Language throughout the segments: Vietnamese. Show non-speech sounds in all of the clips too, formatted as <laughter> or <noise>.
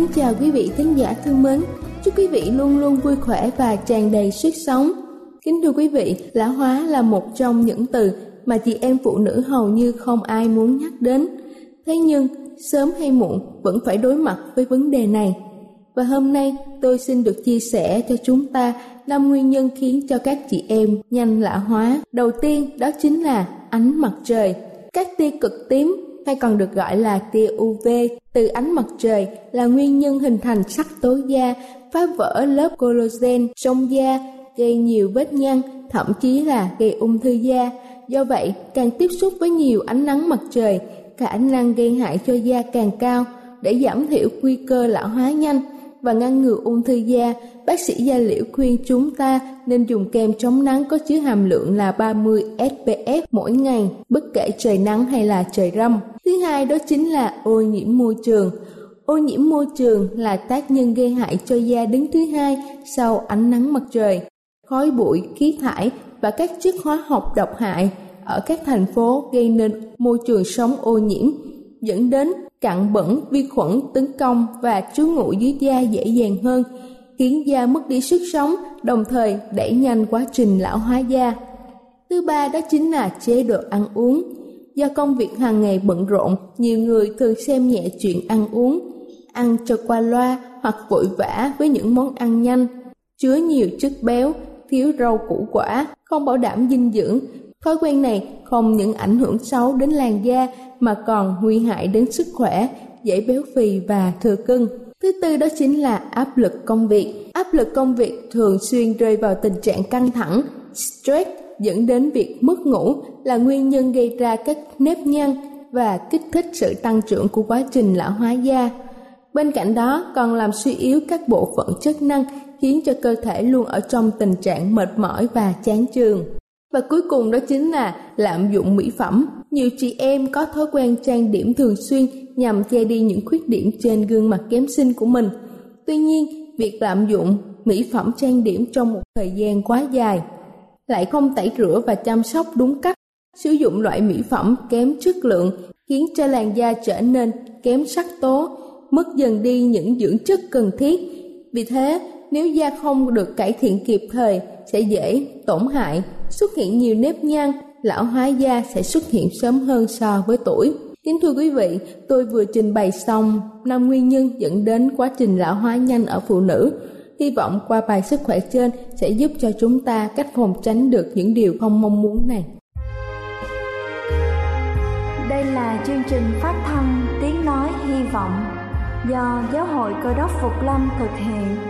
Kính chào quý vị thính giả thân mến. Chúc quý vị luôn luôn vui khỏe và tràn đầy sức sống. Kính thưa quý vị, lão hóa là một trong những từ mà chị em phụ nữ hầu như không ai muốn nhắc đến. Thế nhưng, sớm hay muộn vẫn phải đối mặt với vấn đề này. Và hôm nay tôi xin được chia sẻ cho chúng ta năm nguyên nhân khiến cho các chị em nhanh lão hóa. Đầu tiên đó chính là ánh mặt trời. Các tia cực tím hay còn được gọi là tia UV từ ánh mặt trời là nguyên nhân hình thành sắc tố da, phá vỡ lớp collagen trong da, gây nhiều vết nhăn, thậm chí là gây ung thư da. Do vậy, càng tiếp xúc với nhiều ánh nắng mặt trời, khả năng gây hại cho da càng cao để giảm thiểu nguy cơ lão hóa nhanh và ngăn ngừa ung thư da, bác sĩ da liễu khuyên chúng ta nên dùng kem chống nắng có chứa hàm lượng là 30 SPF mỗi ngày, bất kể trời nắng hay là trời râm. Thứ hai đó chính là ô nhiễm môi trường. Ô nhiễm môi trường là tác nhân gây hại cho da đứng thứ hai sau ánh nắng mặt trời. Khói bụi, khí thải và các chất hóa học độc hại ở các thành phố gây nên môi trường sống ô nhiễm, dẫn đến cặn bẩn, vi khuẩn tấn công và trú ngụ dưới da dễ dàng hơn, khiến da mất đi sức sống, đồng thời đẩy nhanh quá trình lão hóa da. Thứ ba đó chính là chế độ ăn uống. Do công việc hàng ngày bận rộn, nhiều người thường xem nhẹ chuyện ăn uống, ăn cho qua loa hoặc vội vã với những món ăn nhanh, chứa nhiều chất béo, thiếu rau củ quả, không bảo đảm dinh dưỡng. Thói quen này không những ảnh hưởng xấu đến làn da mà còn nguy hại đến sức khỏe, dễ béo phì và thừa cân. Thứ tư đó chính là áp lực công việc. Áp lực công việc thường xuyên rơi vào tình trạng căng thẳng, stress dẫn đến việc mất ngủ là nguyên nhân gây ra các nếp nhăn và kích thích sự tăng trưởng của quá trình lão hóa da. Bên cạnh đó còn làm suy yếu các bộ phận chức năng khiến cho cơ thể luôn ở trong tình trạng mệt mỏi và chán chường. Và cuối cùng đó chính là lạm dụng mỹ phẩm. Nhiều chị em có thói quen trang điểm thường xuyên nhằm che đi những khuyết điểm trên gương mặt kém xinh của mình. Tuy nhiên, việc lạm dụng mỹ phẩm trang điểm trong một thời gian quá dài lại không tẩy rửa và chăm sóc đúng cách. Sử dụng loại mỹ phẩm kém chất lượng khiến cho làn da trở nên kém sắc tố, mất dần đi những dưỡng chất cần thiết. Vì thế, nếu da không được cải thiện kịp thời sẽ dễ tổn hại, xuất hiện nhiều nếp nhăn, lão hóa da sẽ xuất hiện sớm hơn so với tuổi. Kính thưa quý vị, tôi vừa trình bày xong năm nguyên nhân dẫn đến quá trình lão hóa nhanh ở phụ nữ. Hy vọng qua bài sức khỏe trên sẽ giúp cho chúng ta cách phòng tránh được những điều không mong muốn này. Đây là chương trình phát thanh Tiếng Nói Hy Vọng do Giáo hội Cơ đốc Phục Lâm thực hiện.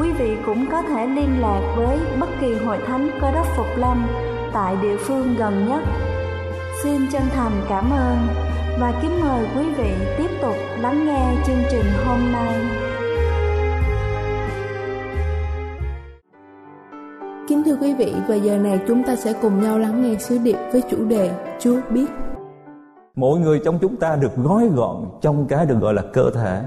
quý vị cũng có thể liên lạc với bất kỳ hội thánh cơ đốc phục lâm tại địa phương gần nhất. Xin chân thành cảm ơn và kính mời quý vị tiếp tục lắng nghe chương trình hôm nay. Kính thưa quý vị, và giờ này chúng ta sẽ cùng nhau lắng nghe sứ điệp với chủ đề Chúa biết. Mỗi người trong chúng ta được gói gọn trong cái được gọi là cơ thể.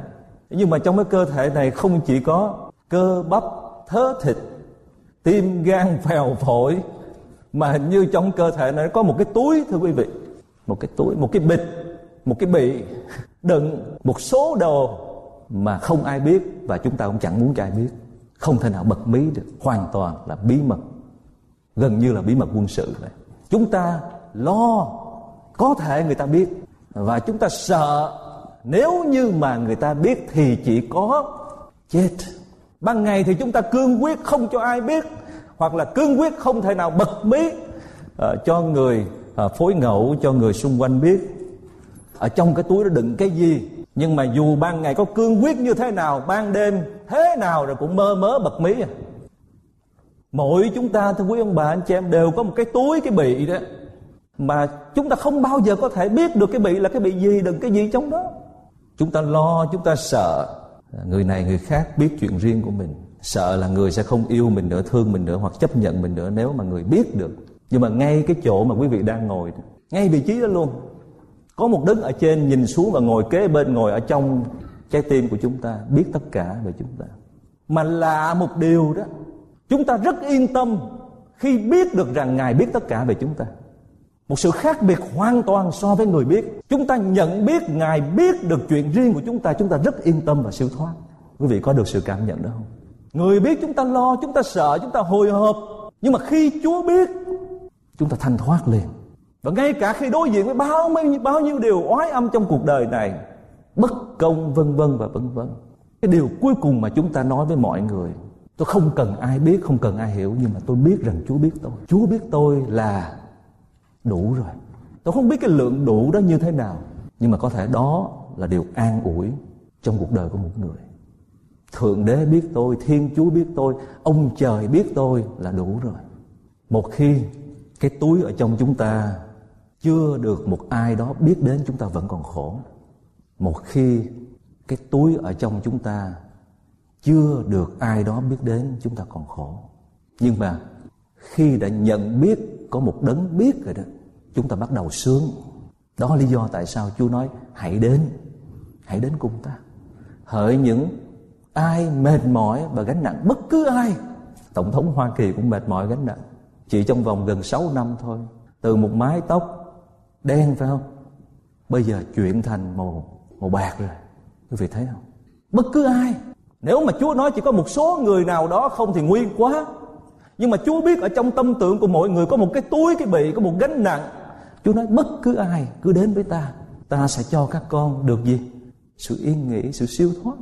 Nhưng mà trong cái cơ thể này không chỉ có cơ bắp, thớ thịt, tim, gan, phèo, phổi. Mà hình như trong cơ thể này có một cái túi thưa quý vị. Một cái túi, một cái bịch, một cái bị đựng một số đồ mà không ai biết và chúng ta cũng chẳng muốn cho ai biết. Không thể nào bật mí được hoàn toàn là bí mật. Gần như là bí mật quân sự vậy. Chúng ta lo có thể người ta biết. Và chúng ta sợ nếu như mà người ta biết thì chỉ có chết ban ngày thì chúng ta cương quyết không cho ai biết hoặc là cương quyết không thể nào bật mí uh, cho người uh, phối ngẫu cho người xung quanh biết. Ở trong cái túi đó đựng cái gì? Nhưng mà dù ban ngày có cương quyết như thế nào ban đêm thế nào rồi cũng mơ mớ bật mí à. Mỗi chúng ta thưa quý ông bà anh chị em đều có một cái túi cái bị đó mà chúng ta không bao giờ có thể biết được cái bị là cái bị gì đừng cái gì trong đó. Chúng ta lo chúng ta sợ người này, người khác biết chuyện riêng của mình. Sợ là người sẽ không yêu mình nữa, thương mình nữa hoặc chấp nhận mình nữa nếu mà người biết được. Nhưng mà ngay cái chỗ mà quý vị đang ngồi, ngay vị trí đó luôn, có một đứng ở trên, nhìn xuống và ngồi kế bên, ngồi ở trong trái tim của chúng ta, biết tất cả về chúng ta. Mà là một điều đó, chúng ta rất yên tâm khi biết được rằng ngài biết tất cả về chúng ta một sự khác biệt hoàn toàn so với người biết. Chúng ta nhận biết, ngài biết được chuyện riêng của chúng ta chúng ta rất yên tâm và siêu thoát. Quý vị có được sự cảm nhận đó không? Người biết chúng ta lo, chúng ta sợ, chúng ta hồi hộp. Nhưng mà khi chúa biết, chúng ta thanh thoát liền. Và ngay cả khi đối diện với bao nhiêu bao nhiêu điều oái âm trong cuộc đời này, bất công, vân vân và vân vân. Cái điều cuối cùng mà chúng ta nói với mọi người, tôi không cần ai biết, không cần ai hiểu, nhưng mà tôi biết rằng chúa biết tôi. Chúa biết tôi là đủ rồi. Tôi không biết cái lượng đủ đó như thế nào, nhưng mà có thể đó là điều an ủi trong cuộc đời của một người. Thượng đế biết tôi, thiên chúa biết tôi, ông trời biết tôi là đủ rồi. Một khi cái túi ở trong chúng ta chưa được một ai đó biết đến, chúng ta vẫn còn khổ. Một khi cái túi ở trong chúng ta chưa được ai đó biết đến, chúng ta còn khổ. Nhưng mà khi đã nhận biết, có một đấng biết rồi đó chúng ta bắt đầu sướng. Đó là lý do tại sao chúa nói, hãy đến hãy đến cùng ta. Hỡi những ai mệt mỏi và gánh nặng, bất cứ ai. Tổng thống hoa kỳ cũng mệt mỏi gánh nặng. Chỉ trong vòng gần 6 năm thôi, từ một mái tóc đen, phải không? Bây giờ chuyển thành màu màu bạc rồi. Quý vị thấy không? Bất cứ ai. Nếu mà Chúa nói chỉ có một số người nào đó không thì nguyên quá. Nhưng mà Chúa biết ở trong tâm tưởng của mọi người có một cái túi, cái bị có một gánh nặng. Chúa nói, bất cứ ai cứ đến với ta ta sẽ cho các con được gì? Sự yên nghỉ, sự siêu thoát.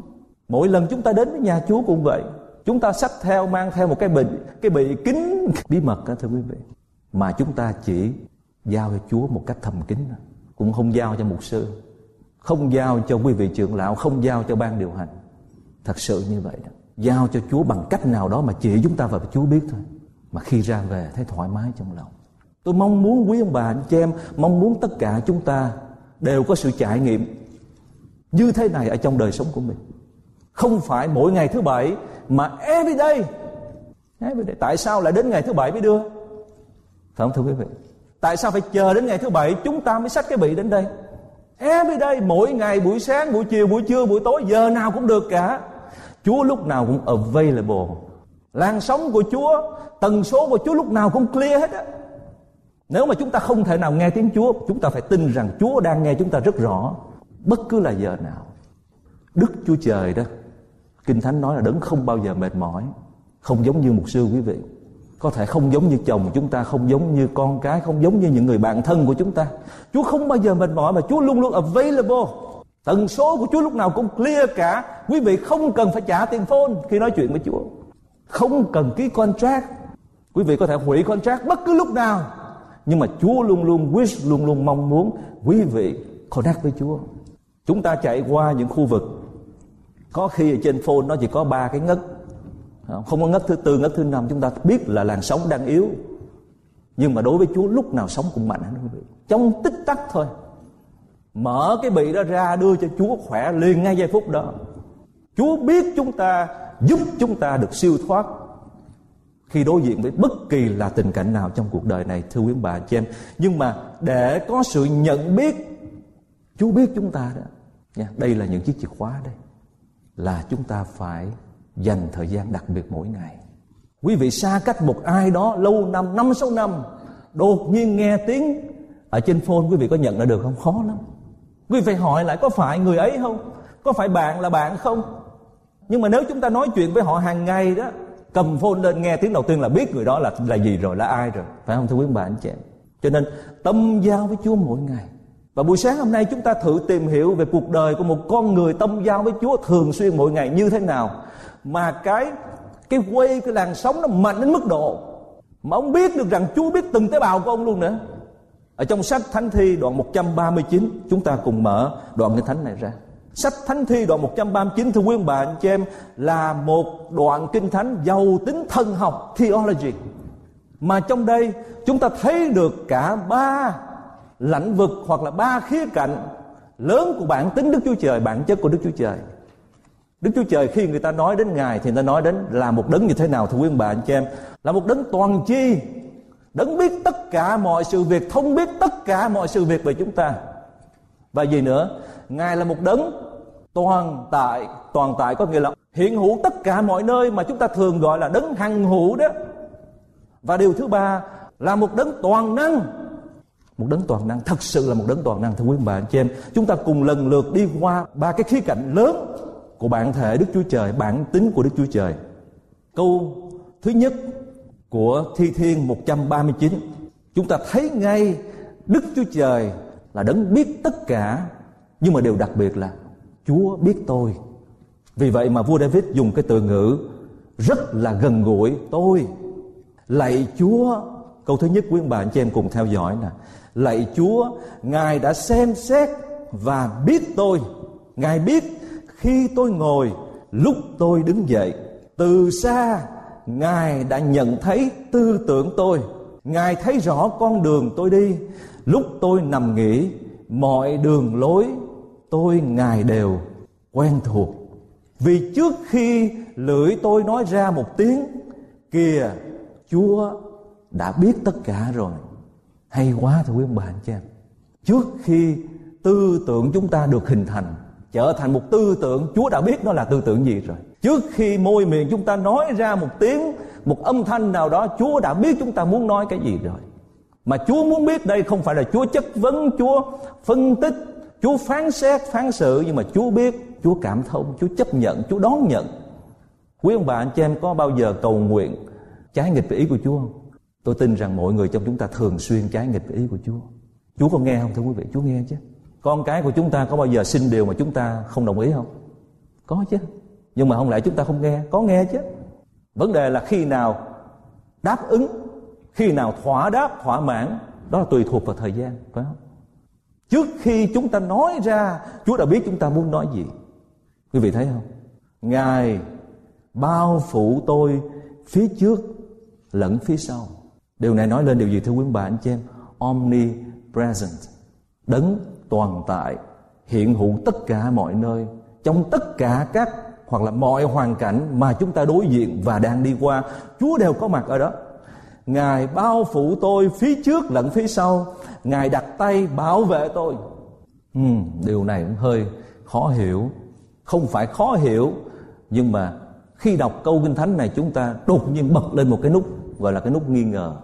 Mỗi lần chúng ta đến với nhà Chúa cũng vậy. Chúng ta sách theo, mang theo một cái bị cái bị kín bí mật đó thưa quý vị, mà chúng ta chỉ giao cho Chúa một cách thầm kín cũng không giao cho mục sư, không giao cho quý vị trưởng lão, không giao cho ban điều hành. Thật sự như vậy đó. Giao cho Chúa bằng cách nào đó mà chỉ chúng ta và Chúa biết thôi. Mà khi ra về, thấy thoải mái trong lòng tôi mong muốn quý ông bà anh chị em mong muốn tất cả chúng ta đều có sự trải nghiệm như thế này ở trong đời sống của mình không phải mỗi ngày thứ bảy mà every day every day tại sao lại đến ngày thứ bảy mới đưa phải không thưa quý vị Tại sao phải chờ đến ngày thứ bảy chúng ta mới xách cái bị đến đây? Every day, mỗi ngày, buổi sáng, buổi chiều, buổi trưa, buổi tối, giờ nào cũng được cả. Chúa lúc nào cũng available. Làn sóng của Chúa, tần số của Chúa lúc nào cũng clear hết á. Nếu mà chúng ta không thể nào nghe tiếng Chúa, chúng ta phải tin rằng Chúa đang nghe chúng ta rất rõ, bất cứ là giờ nào. Đức Chúa Trời đó, Kinh Thánh nói là đấng không bao giờ mệt mỏi, không giống như một sư quý vị. Có thể không giống như chồng chúng ta không giống như con cái không giống như những người bạn thân của chúng ta. Chúa không bao giờ mệt mỏi mà chúa luôn luôn available. Tần số của chúa lúc nào cũng clear cả. Quý vị không cần phải trả tiền phone khi nói chuyện với chúa. Không cần ký contract. Quý vị có thể hủy contract bất cứ lúc nào nhưng mà Chúa luôn luôn wish luôn luôn mong muốn quý vị connect với Chúa. Chúng ta chạy qua những khu vực, có khi ở trên phone nó chỉ có ba cái ngất. Không có ngất thứ tư, ngất thứ năm. Chúng ta biết là làn sóng đang yếu. Nhưng mà đối với Chúa, lúc nào sống cũng mạnh quý vị. Trong tích tắc thôi. Mở cái bị đó ra, đưa cho Chúa khỏe liền ngay giây phút đó. Chúa biết chúng ta, giúp chúng ta được siêu thoát khi đối diện với bất kỳ là tình cảnh nào trong cuộc đời này, thưa quý bà chị em. Nhưng mà để có sự nhận biết, Chúa biết chúng ta đó, nha, đây là những chiếc chìa khóa đây, là chúng ta phải dành thời gian đặc biệt mỗi ngày. Quý vị xa cách một ai đó lâu năm năm sáu năm, đột nhiên nghe tiếng ở trên phone, quý vị có nhận ra được không? Khó lắm. Quý vị phải hỏi lại, có phải người ấy không? Có phải bạn là bạn không? Nhưng mà nếu chúng ta nói chuyện với họ hàng ngày đó cầm phone lên nghe tiếng đầu tiên là biết người đó là là gì rồi là ai rồi. Phải không thưa quý bạn anh chị em? Cho nên tâm giao với Chúa mỗi ngày. Và buổi sáng hôm nay chúng ta thử tìm hiểu về cuộc đời của một con người tâm giao với Chúa thường xuyên mỗi ngày như thế nào. Mà cái cái quay cái làn sóng nó mạnh đến mức độ mà ông biết được rằng Chúa biết từng tế bào của ông luôn nữa. Ở trong sách Thánh Thi đoạn 139 chúng ta cùng mở đoạn kinh thánh này ra Sách Thánh Thi đoạn 139 thưa quý bà anh chị em là một đoạn kinh thánh giàu tính thần học theology mà trong đây chúng ta thấy được cả ba lãnh vực hoặc là ba khía cạnh lớn của bản tính Đức Chúa Trời, bản chất của Đức Chúa Trời. Đức Chúa Trời khi người ta nói đến Ngài thì người ta nói đến là một đấng như thế nào thưa quý bà anh chị em? Là một đấng toàn chi, đấng biết tất cả mọi sự việc, thông biết tất cả mọi sự việc về chúng ta. Và gì nữa? Ngài là một đấng toàn tại, toàn tại có nghĩa là hiện hữu tất cả mọi nơi mà chúng ta thường gọi là đấng hằng hữu đó. Và điều thứ ba là một đấng toàn năng. Một đấng toàn năng thật sự là một đấng toàn năng thưa quý bà chị em. Chúng ta cùng lần lượt đi qua ba cái khía cạnh lớn của bản thể Đức Chúa Trời bản tính của Đức Chúa Trời. Câu thứ nhất của Thi Thiên 139 chúng ta thấy ngay Đức Chúa Trời là đấng biết tất cả nhưng mà điều đặc biệt là Chúa biết tôi. Vì vậy mà vua David dùng cái từ ngữ rất là gần gũi, tôi. Lạy Chúa. Câu thứ nhất quý ông bà anh chị em cùng theo dõi nè. Lạy Chúa, Ngài đã xem xét và biết tôi. Ngài biết khi tôi ngồi, lúc tôi đứng dậy. Từ xa, Ngài đã nhận thấy tư tưởng tôi. Ngài thấy rõ con đường tôi đi. Lúc tôi nằm nghỉ, Mọi đường lối tôi Ngài đều quen thuộc. Vì trước khi lưỡi tôi nói ra một tiếng, Kìa, Chúa đã biết tất cả rồi. Hay quá, thưa quý ông bà, anh chị em. Trước khi tư tưởng chúng ta được hình thành, trở thành một tư tưởng, chúa đã biết nó là tư tưởng gì rồi. Trước khi môi miệng chúng ta nói ra một tiếng, một âm thanh nào đó, chúa đã biết chúng ta muốn nói cái gì rồi. Mà chúa muốn biết đây không phải là chúa chất vấn, chúa phân tích chúa phán xét phán xử nhưng mà chúa biết chúa cảm thông chúa chấp nhận chúa đón nhận quý ông bà anh chị em có bao giờ cầu nguyện trái nghịch với ý của chúa không Tôi tin rằng mọi người trong chúng ta thường xuyên trái nghịch với ý của Chúa. Chúa có nghe không thưa quý vị? Chúa nghe chứ. Con cái của chúng ta có bao giờ xin điều mà chúng ta không đồng ý không? Có chứ. Nhưng mà không lẽ chúng ta không nghe? Có nghe chứ. Vấn đề là khi nào đáp ứng, khi nào thỏa đáp, thỏa mãn, đó là tùy thuộc vào thời gian, phải không? Trước khi chúng ta nói ra, Chúa đã biết chúng ta muốn nói gì. Quý vị thấy không? Ngài bao phủ tôi phía trước lẫn phía sau Điều này nói lên điều gì thưa quý bà anh chị em? Omnipresent, đấng toàn tại, hiện hữu tất cả mọi nơi, trong tất cả các hoặc là mọi hoàn cảnh mà chúng ta đối diện và đang đi qua, Chúa đều có mặt ở đó. Ngài bao phủ tôi phía trước lẫn phía sau, Ngài đặt tay bảo vệ tôi. Ừ, điều này cũng hơi khó hiểu, không phải khó hiểu, nhưng mà khi đọc câu kinh thánh này chúng ta đột nhiên bật lên một cái nút gọi là cái nút nghi ngờ.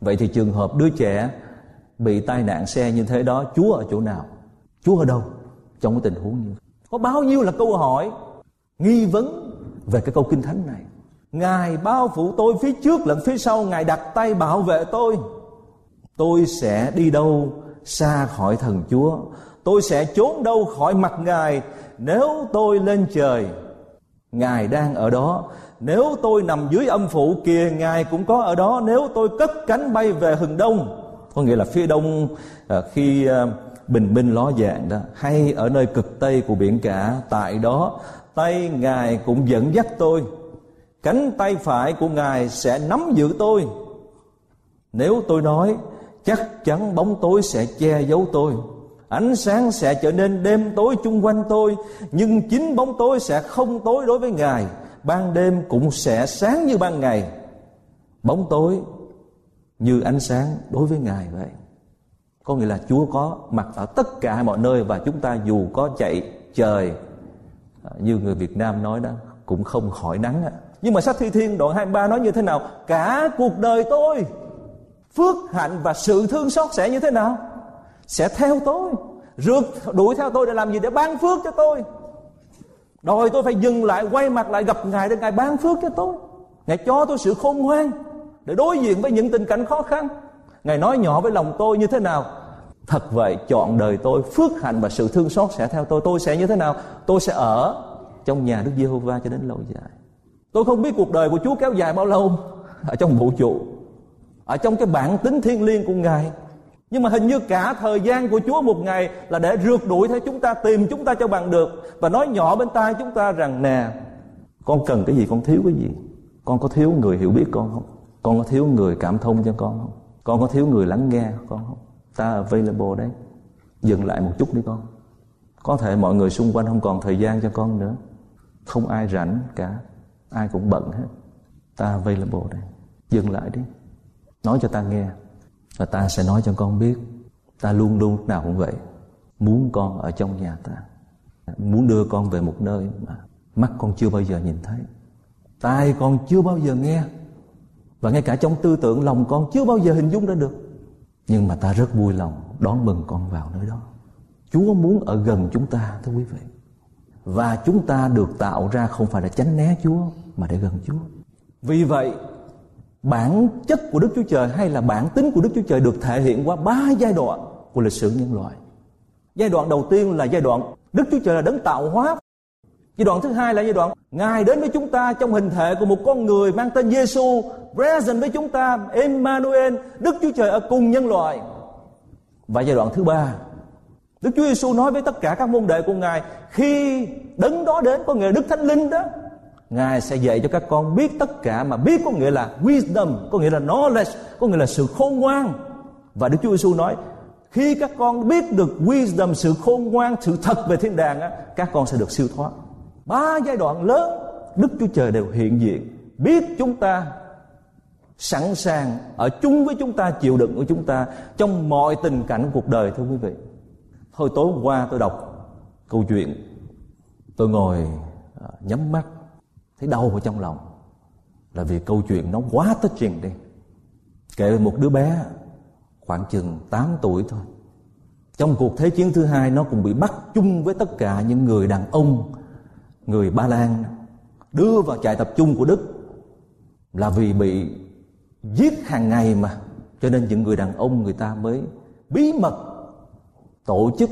Vậy thì trường hợp đứa trẻ bị tai nạn xe như thế đó chúa ở chỗ nào? Chúa ở đâu? Trong cái tình huống như có bao nhiêu là câu hỏi nghi vấn về cái câu kinh thánh này? Ngài bao phủ tôi phía trước lẫn phía sau, ngài đặt tay bảo vệ tôi. Tôi sẽ đi đâu? Xa khỏi thần chúa. Tôi sẽ trốn đâu khỏi mặt ngài nếu tôi lên trời. Ngài đang ở đó. Nếu tôi nằm dưới âm phủ kia, Ngài cũng có ở đó. Nếu tôi cất cánh bay về hừng đông, có nghĩa là phía đông ờ, khi ờ, bình minh ló dạng đó, hay ở nơi cực tây của biển cả, tại đó, tay ngài cũng dẫn dắt tôi cánh tay phải của ngài sẽ nắm giữ tôi. Nếu tôi nói, chắc chắn bóng tối sẽ che giấu tôi. Ánh sáng sẽ trở nên đêm tối chung quanh tôi, nhưng chính bóng tối sẽ không tối đối với ngài. Ban đêm cũng sẽ sáng như ban ngày. Bóng tối như ánh sáng đối với ngài vậy. Có nghĩa là chúa có mặt ở tất cả mọi nơi và chúng ta dù có chạy, trời à, như người việt nam nói đó, cũng không khỏi nắng nhưng mà sách thi thiên đoạn 23 nói như thế nào? Cả cuộc đời tôi, phước hạnh và sự thương xót sẽ như thế nào? Sẽ theo tôi. Rượt đuổi theo tôi để làm gì? Để ban phước cho tôi. Đòi tôi phải dừng lại, quay mặt lại gặp ngài để ngài ban phước cho tôi. Ngài cho tôi sự khôn ngoan để đối diện với những tình cảnh khó khăn. Ngài nói nhỏ với lòng tôi như thế nào? Thật vậy, chọn đời tôi, phước hạnh và sự thương xót sẽ theo tôi. Tôi sẽ như thế nào? Tôi sẽ ở trong nhà đức giê-hô-va cho đến lâu dài tôi không biết cuộc đời của chúa kéo dài bao lâu ở trong vũ trụ, ở trong cái bản tính thiên liêng của ngài. Nhưng mà hình như cả thời gian của Chúa một ngày là để rượt đuổi theo chúng ta, tìm chúng ta cho bằng được và nói nhỏ bên tai chúng ta rằng, nè, con cần cái gì? Con thiếu cái gì? Con có thiếu người hiểu biết con không? Con có thiếu người cảm thông cho con không? Con có thiếu người lắng nghe con không? Ta available đấy. Dừng lại một chút đi con. Có thể mọi người xung quanh không còn thời gian cho con nữa. Không ai rảnh cả ai cũng bận hết. Ta available đây dừng lại đi. Nói cho ta nghe. Và ta sẽ nói cho con biết. Ta luôn luôn lúc nào cũng vậy. Muốn con ở trong nhà ta. Muốn đưa con về một nơi mà mắt con chưa bao giờ nhìn thấy. Tai con chưa bao giờ nghe. Và ngay cả trong tư tưởng lòng con chưa bao giờ hình dung ra được. Nhưng mà ta rất vui lòng đón mừng con vào nơi đó. Chúa muốn ở gần chúng ta, thưa quý vị và chúng ta được tạo ra không phải là tránh né chúa mà để gần chúa vì vậy bản chất của Đức Chúa Trời hay là bản tính của Đức Chúa Trời được thể hiện qua ba giai đoạn của lịch sử nhân loại. Giai đoạn đầu tiên là giai đoạn Đức Chúa Trời là đấng tạo hóa. Giai đoạn thứ hai là giai đoạn Ngài đến với chúng ta trong hình thể của một con người mang tên Giêsu, present với chúng ta, Emmanuel, Đức Chúa Trời ở cùng nhân loại. Và giai đoạn thứ ba, Đức Chúa Giêsu nói với tất cả các môn đệ của Ngài khi đấng đó đến có nghĩa là Đức Thánh Linh đó Ngài sẽ dạy cho các con biết tất cả mà biết có nghĩa là wisdom, có nghĩa là knowledge, có nghĩa là sự khôn ngoan. Và Đức Chúa Giêsu nói khi các con biết được wisdom, sự khôn ngoan, sự thật về thiên đàng á, các con sẽ được siêu thoát. Ba giai đoạn lớn Đức Chúa Trời đều hiện diện, biết chúng ta sẵn sàng ở chung với chúng ta, chịu đựng của chúng ta trong mọi tình cảnh cuộc đời thưa quý vị. Thôi tối hôm qua tôi đọc câu chuyện, tôi ngồi à, nhắm mắt, thấy đau ở trong lòng, là vì câu chuyện nó quá touching đi. Kể về một đứa bé, khoảng chừng 8 tuổi thôi. Trong cuộc thế chiến thứ hai, nó cũng bị bắt chung với tất cả những người đàn ông, người ba lan, đưa vào trại tập trung của đức, là vì bị giết hàng ngày mà. Cho nên những người đàn ông người ta mới bí mật tổ chức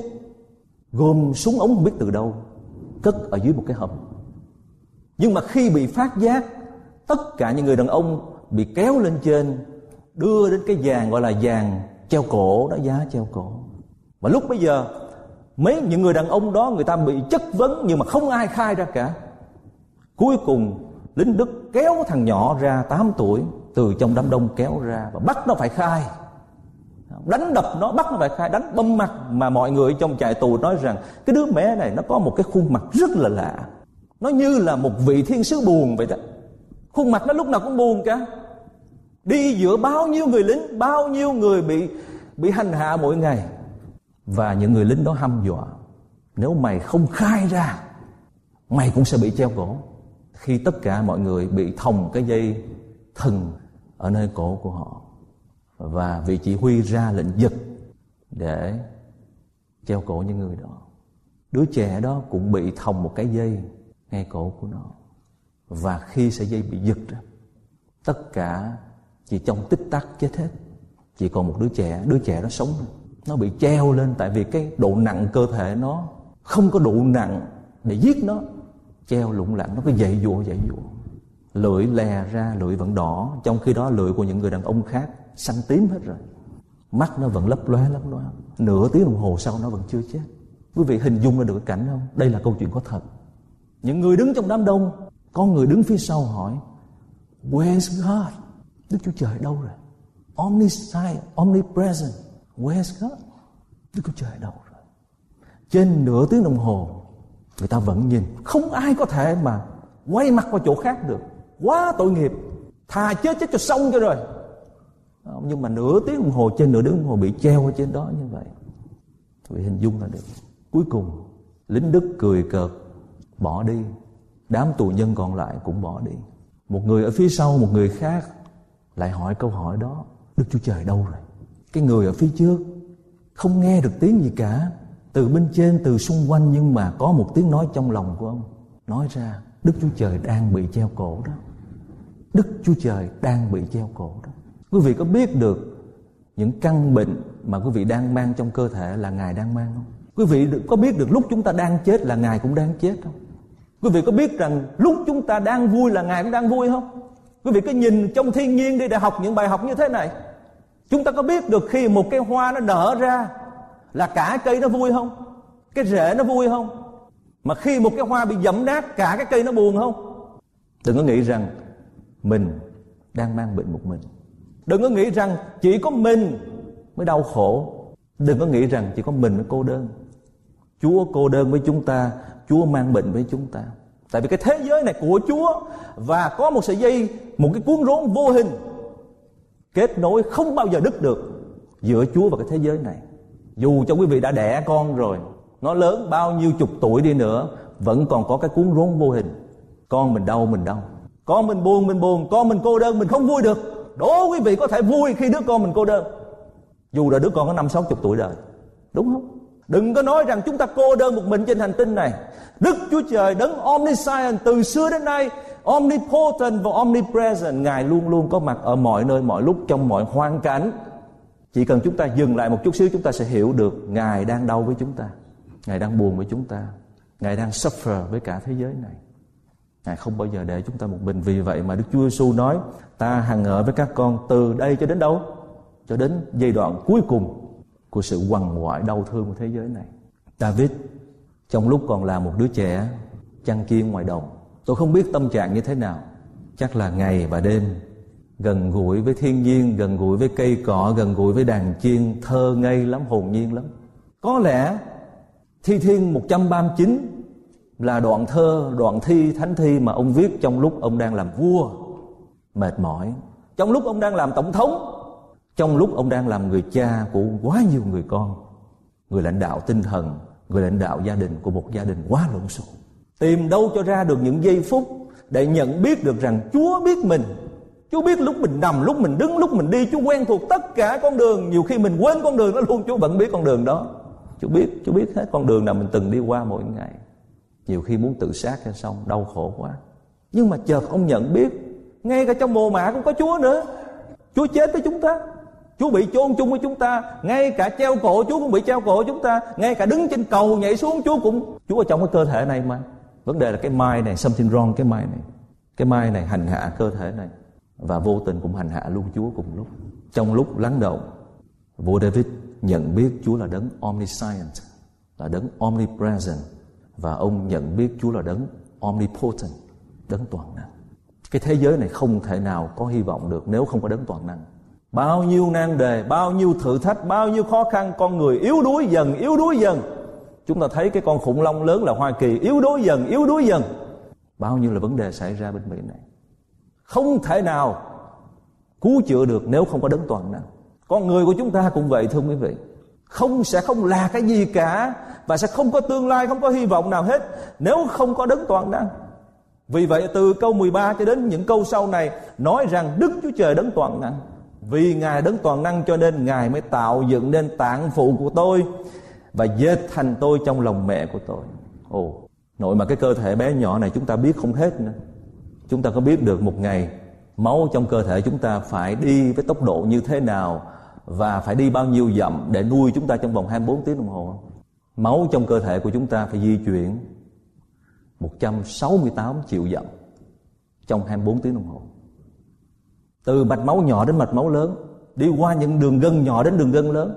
gồm súng ống không biết từ đâu, cất ở dưới một cái hầm. Nhưng mà khi bị phát giác, tất cả những người đàn ông bị kéo lên trên, đưa đến cái vàng gọi là vàng treo cổ, đó giá treo cổ. Và lúc bây giờ, mấy những người đàn ông đó người ta bị chất vấn nhưng mà không ai khai ra cả. Cuối cùng, lính đức kéo thằng nhỏ ra 8 tuổi, từ trong đám đông kéo ra và bắt nó phải khai đánh đập nó, bắt nó phải khai, đánh băm mặt mà mọi người trong trại tù nói rằng cái đứa bé này nó có một cái khuôn mặt rất là lạ. Nó như là một vị thiên sứ buồn vậy đó. Khuôn mặt nó lúc nào cũng buồn cả. Đi giữa bao nhiêu người lính, bao nhiêu người bị bị hành hạ mỗi ngày. Và những người lính đó hăm dọa. Nếu mày không khai ra, mày cũng sẽ bị treo cổ. Khi tất cả mọi người bị thòng cái dây thần ở nơi cổ của họ và vị chỉ huy ra lệnh giật để treo cổ những người đó. Đứa trẻ đó cũng bị thòng một cái dây ngay cổ của nó. Và khi sợi dây bị giật ra tất cả chỉ trong tích tắc chết hết. Chỉ còn một đứa trẻ đứa trẻ nó sống. Nó bị treo lên tại vì cái độ nặng cơ thể nó không có độ nặng để giết nó. Treo lủng lẳng, nó cứ dậy dụa dậy dụa. Lưỡi lè ra, lưỡi vẫn đỏ. Trong khi đó, lưỡi của những người đàn ông khác xanh tím hết rồi. Mắt nó vẫn lấp lóe lấp lóe. Nửa tiếng đồng hồ sau nó vẫn chưa chết. Quý vị hình dung ra được cái cảnh không? Đây là câu chuyện có thật. Những người đứng trong đám đông, có người đứng phía sau hỏi, where's God? Đức Chúa Trời, đâu rồi? Omniscient omnipresent. Where's God? Đức Chúa Trời, đâu rồi? Trên nửa tiếng đồng hồ, người ta vẫn nhìn. Không ai có thể mà quay mặt qua chỗ khác được. Quá tội nghiệp. Thà chết chết cho xong cho rồi nhưng mà nửa tiếng đồng hồ trên nửa tiếng đồng hồ bị treo ở trên đó như vậy. Vì hình dung là được. Cuối cùng, lính đức cười cợt, bỏ đi. Đám tù nhân còn lại cũng bỏ đi. Một người ở phía sau, một người khác lại hỏi câu hỏi đó. Đức chúa trời đâu rồi? Cái người ở phía trước không nghe được tiếng gì cả. Từ bên trên, từ xung quanh, nhưng mà có một tiếng nói trong lòng của ông. Nói ra, đức chúa trời đang bị treo cổ đó. Đức chúa trời đang bị treo cổ đó quý vị có biết được những căn bệnh mà quý vị đang mang trong cơ thể là ngài đang mang không? Quý vị có biết được lúc chúng ta đang chết là ngài cũng đang chết không? Quý vị có biết rằng lúc chúng ta đang vui là ngài cũng đang vui không? Quý vị cứ nhìn trong thiên nhiên đi để học những bài học như thế này. Chúng ta có biết được khi một cây hoa nó nở ra là cả cây nó vui không? Cái rễ nó vui không? Mà khi một cái hoa bị dẫm nát, cả cái cây nó buồn không? Đừng có nghĩ rằng mình đang mang bệnh một mình đừng có nghĩ rằng chỉ có mình mới đau khổ. Đừng có nghĩ rằng chỉ có mình mới cô đơn. Chúa cô đơn với chúng ta, chúa mang bệnh với chúng ta. Tại vì cái thế giới này của chúa và có một sợi dây, một cái cuốn rốn vô hình kết nối không bao giờ đứt được giữa chúa và cái thế giới này. Dù cho quý vị đã đẻ con rồi, nó lớn bao nhiêu chục tuổi đi nữa, vẫn còn có cái cuốn rốn vô hình. Con mình đau mình đau. Con mình buồn mình buồn. Con mình cô đơn, mình không vui được đố quý vị có thể vui khi đứa con mình cô đơn. Dù là đứa con có năm, sáu chục tuổi đời đúng không? Đừng có nói rằng chúng ta cô đơn một mình trên hành tinh này. Đức chúa trời đấng omniscient từ xưa đến nay, omnipotent và omnipresent. Ngài luôn luôn có mặt ở mọi nơi, mọi lúc, trong mọi hoàn cảnh. Chỉ cần chúng ta dừng lại một chút xíu, chúng ta sẽ hiểu được ngài đang đau với chúng ta. Ngài đang buồn với chúng ta. Ngài đang suffer với cả thế giới này. Ngài không bao giờ để chúng ta một mình. Vì vậy mà Đức Chúa Giêsu nói Ta hằng ở với các con từ đây cho đến đâu? Cho đến giai đoạn cuối cùng Của sự quằn ngoại đau thương của thế giới này. David Trong lúc còn là một đứa trẻ Chăn chiên ngoài đồng Tôi không biết tâm trạng như thế nào. Chắc là ngày và đêm Gần gũi với thiên nhiên Gần gũi với cây cỏ Gần gũi với đàn chiên Thơ ngây lắm, hồn nhiên lắm. Có lẽ Thi Thiên 139 là đoạn thơ, đoạn thi, thánh thi mà ông viết trong lúc ông đang làm vua, mệt mỏi. Trong lúc ông đang làm tổng thống, trong lúc ông đang làm người cha của quá nhiều người con, người lãnh đạo tinh thần, người lãnh đạo gia đình của một gia đình quá lộn xộn. Tìm đâu cho ra được những giây phút để nhận biết được rằng Chúa biết mình. Chúa biết lúc mình nằm, lúc mình đứng, lúc mình đi, Chúa quen thuộc tất cả con đường. Nhiều khi mình quên con đường đó luôn, Chúa vẫn biết con đường đó. Chúa biết, Chúa biết hết con đường nào mình từng đi qua mỗi ngày nhiều khi muốn tự sát cho xong, đau khổ quá. Nhưng mà chợt ông nhận biết, ngay cả trong mồ mả cũng có chúa nữa. Chúa chết với chúng ta. Chúa bị chôn chung với chúng ta. Ngay cả treo cổ, chúa cũng bị treo cổ chúng ta. Ngay cả đứng trên cầu nhảy xuống, chúa cũng chúa ở trong cái cơ thể này mà. Vấn đề là cái mai này, something wrong cái mai này. Cái mai này hành hạ cơ thể này. Và vô tình cũng hành hạ luôn chúa cùng lúc. Trong lúc lắng động, vua david nhận biết chúa là đấng omniscient, là đấng omnipresent và ông nhận biết Chúa là đấng omnipotent, đấng toàn năng. Cái thế giới này không thể nào có hy vọng được nếu không có đấng toàn năng. Bao nhiêu nan đề, bao nhiêu thử thách, bao nhiêu khó khăn con người yếu đuối dần, yếu đuối dần. Chúng ta thấy cái con khủng long lớn là Hoa Kỳ yếu đuối dần, yếu đuối dần. Bao nhiêu là vấn đề xảy ra bên Mỹ này. Không thể nào cứu chữa được nếu không có đấng toàn năng. Con người của chúng ta cũng vậy thưa quý vị. Không sẽ không là cái gì cả và sẽ không có tương lai, không có hy vọng nào hết nếu không có đấng toàn năng. Vì vậy từ câu 13 cho đến những câu sau này nói rằng Đức Chúa Trời đấng toàn năng. Vì Ngài đấng toàn năng cho nên Ngài mới tạo dựng nên tạng phụ của tôi và dệt thành tôi trong lòng mẹ của tôi. Ồ, nội mà cái cơ thể bé nhỏ này chúng ta biết không hết nữa. Chúng ta có biết được một ngày máu trong cơ thể chúng ta phải đi với tốc độ như thế nào và phải đi bao nhiêu dặm để nuôi chúng ta trong vòng 24 tiếng đồng hồ? Máu trong cơ thể của chúng ta phải di chuyển 168 triệu dặm trong 24 tiếng đồng hồ. Từ mạch máu nhỏ đến mạch máu lớn, đi qua những đường gân nhỏ đến đường gân lớn,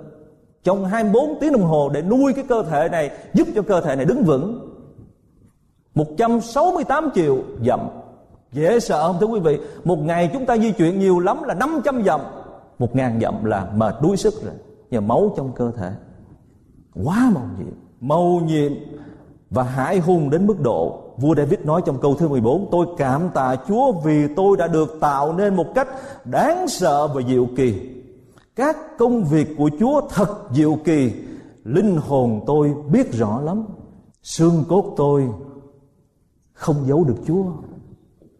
trong 24 tiếng đồng hồ để nuôi cái cơ thể này, giúp cho cơ thể này đứng vững 168 triệu dặm dễ sợ không thưa quý vị một ngày chúng ta di chuyển nhiều lắm là 500 dặm một ngàn dặm là mệt đuối sức rồi. Nhờ máu trong cơ thể. Quá màu nhiệm. Màu nhiệm và hãi hùng đến mức độ vua David nói trong câu thứ 14 tôi cảm tạ Chúa vì tôi đã được tạo nên một cách đáng sợ và diệu kỳ. Các công việc của Chúa thật diệu kỳ. Linh hồn tôi biết rõ lắm. Xương cốt tôi không giấu được Chúa.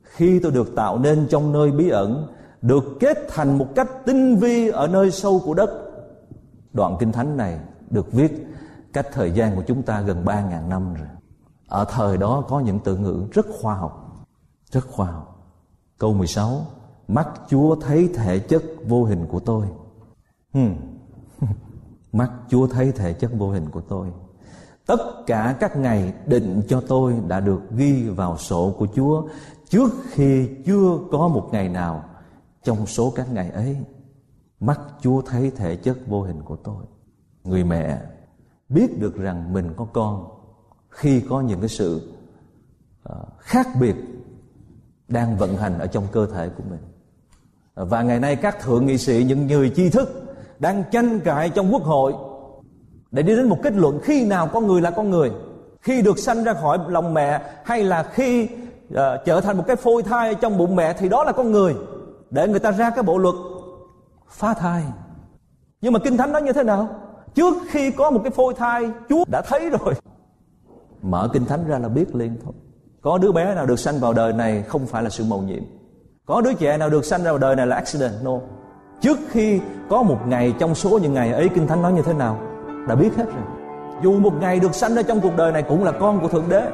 Khi tôi được tạo nên trong nơi bí ẩn được kết thành một cách tinh vi ở nơi sâu của đất. Đoạn kinh thánh này được viết cách thời gian của chúng ta gần 3.000 năm rồi. Ở thời đó có những từ ngữ rất khoa học, rất khoa học. Câu 16 mắt Chúa thấy thể chất vô hình của tôi. Hmm. <laughs> mắt Chúa thấy thể chất vô hình của tôi. Tất cả các ngày định cho tôi đã được ghi vào sổ của Chúa trước khi chưa có một ngày nào trong số các ngày ấy mắt Chúa thấy thể chất vô hình của tôi. Người mẹ biết được rằng mình có con. Khi có những cái sự ờ, khác biệt đang vận hành ở trong cơ thể của mình. Và ngày nay các thượng nghị sĩ những người tri thức đang tranh cãi trong quốc hội để đi đến một kết luận khi nào con người là con người. Khi được sanh ra khỏi lòng mẹ hay là khi uh, trở thành một cái phôi thai trong bụng mẹ thì đó là con người để người ta ra cái bộ luật phá thai. Nhưng mà kinh thánh nói như thế nào? Trước khi có một cái phôi thai, chúa đã thấy rồi. Mở kinh thánh ra là biết liền thôi. Có đứa bé nào được sanh vào đời này không phải là sự mầu nhiệm. Có đứa trẻ nào được sanh ra vào đời này là accident? No. Trước khi có một ngày trong số những ngày ấy, kinh thánh nói như thế nào? Đã biết hết rồi. Dù một ngày được sanh ra trong cuộc đời này cũng là con của thượng đế.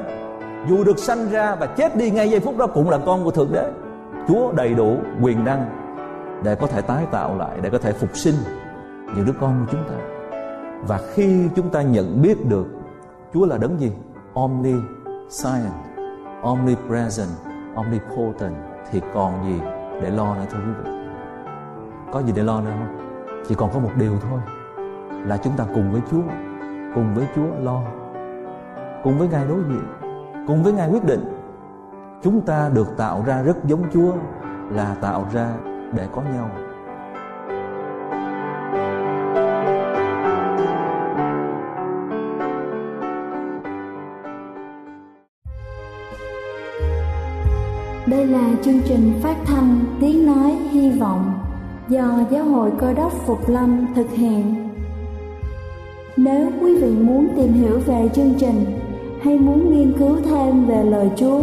Dù được sanh ra và chết đi ngay giây phút đó cũng là con của thượng đế chúa đầy đủ quyền năng để có thể tái tạo lại, để có thể phục sinh những đứa con của chúng ta. Và khi chúng ta nhận biết được chúa là đấng gì? Omni omniscient omnipresent, omnipotent thì còn gì để lo nữa, thưa quý vị? Có gì để lo nữa không? Chỉ còn có một điều thôi, là chúng ta cùng với chúa, cùng với chúa lo, cùng với ngài đối diện, cùng với ngài quyết định chúng ta được tạo ra rất giống chúa là tạo ra để có nhau Đây là chương trình phát thanh Tiếng Nói Hy Vọng do Giáo hội Cơ đốc Phục Lâm thực hiện. Nếu quý vị muốn tìm hiểu về chương trình hay muốn nghiên cứu thêm về lời Chúa,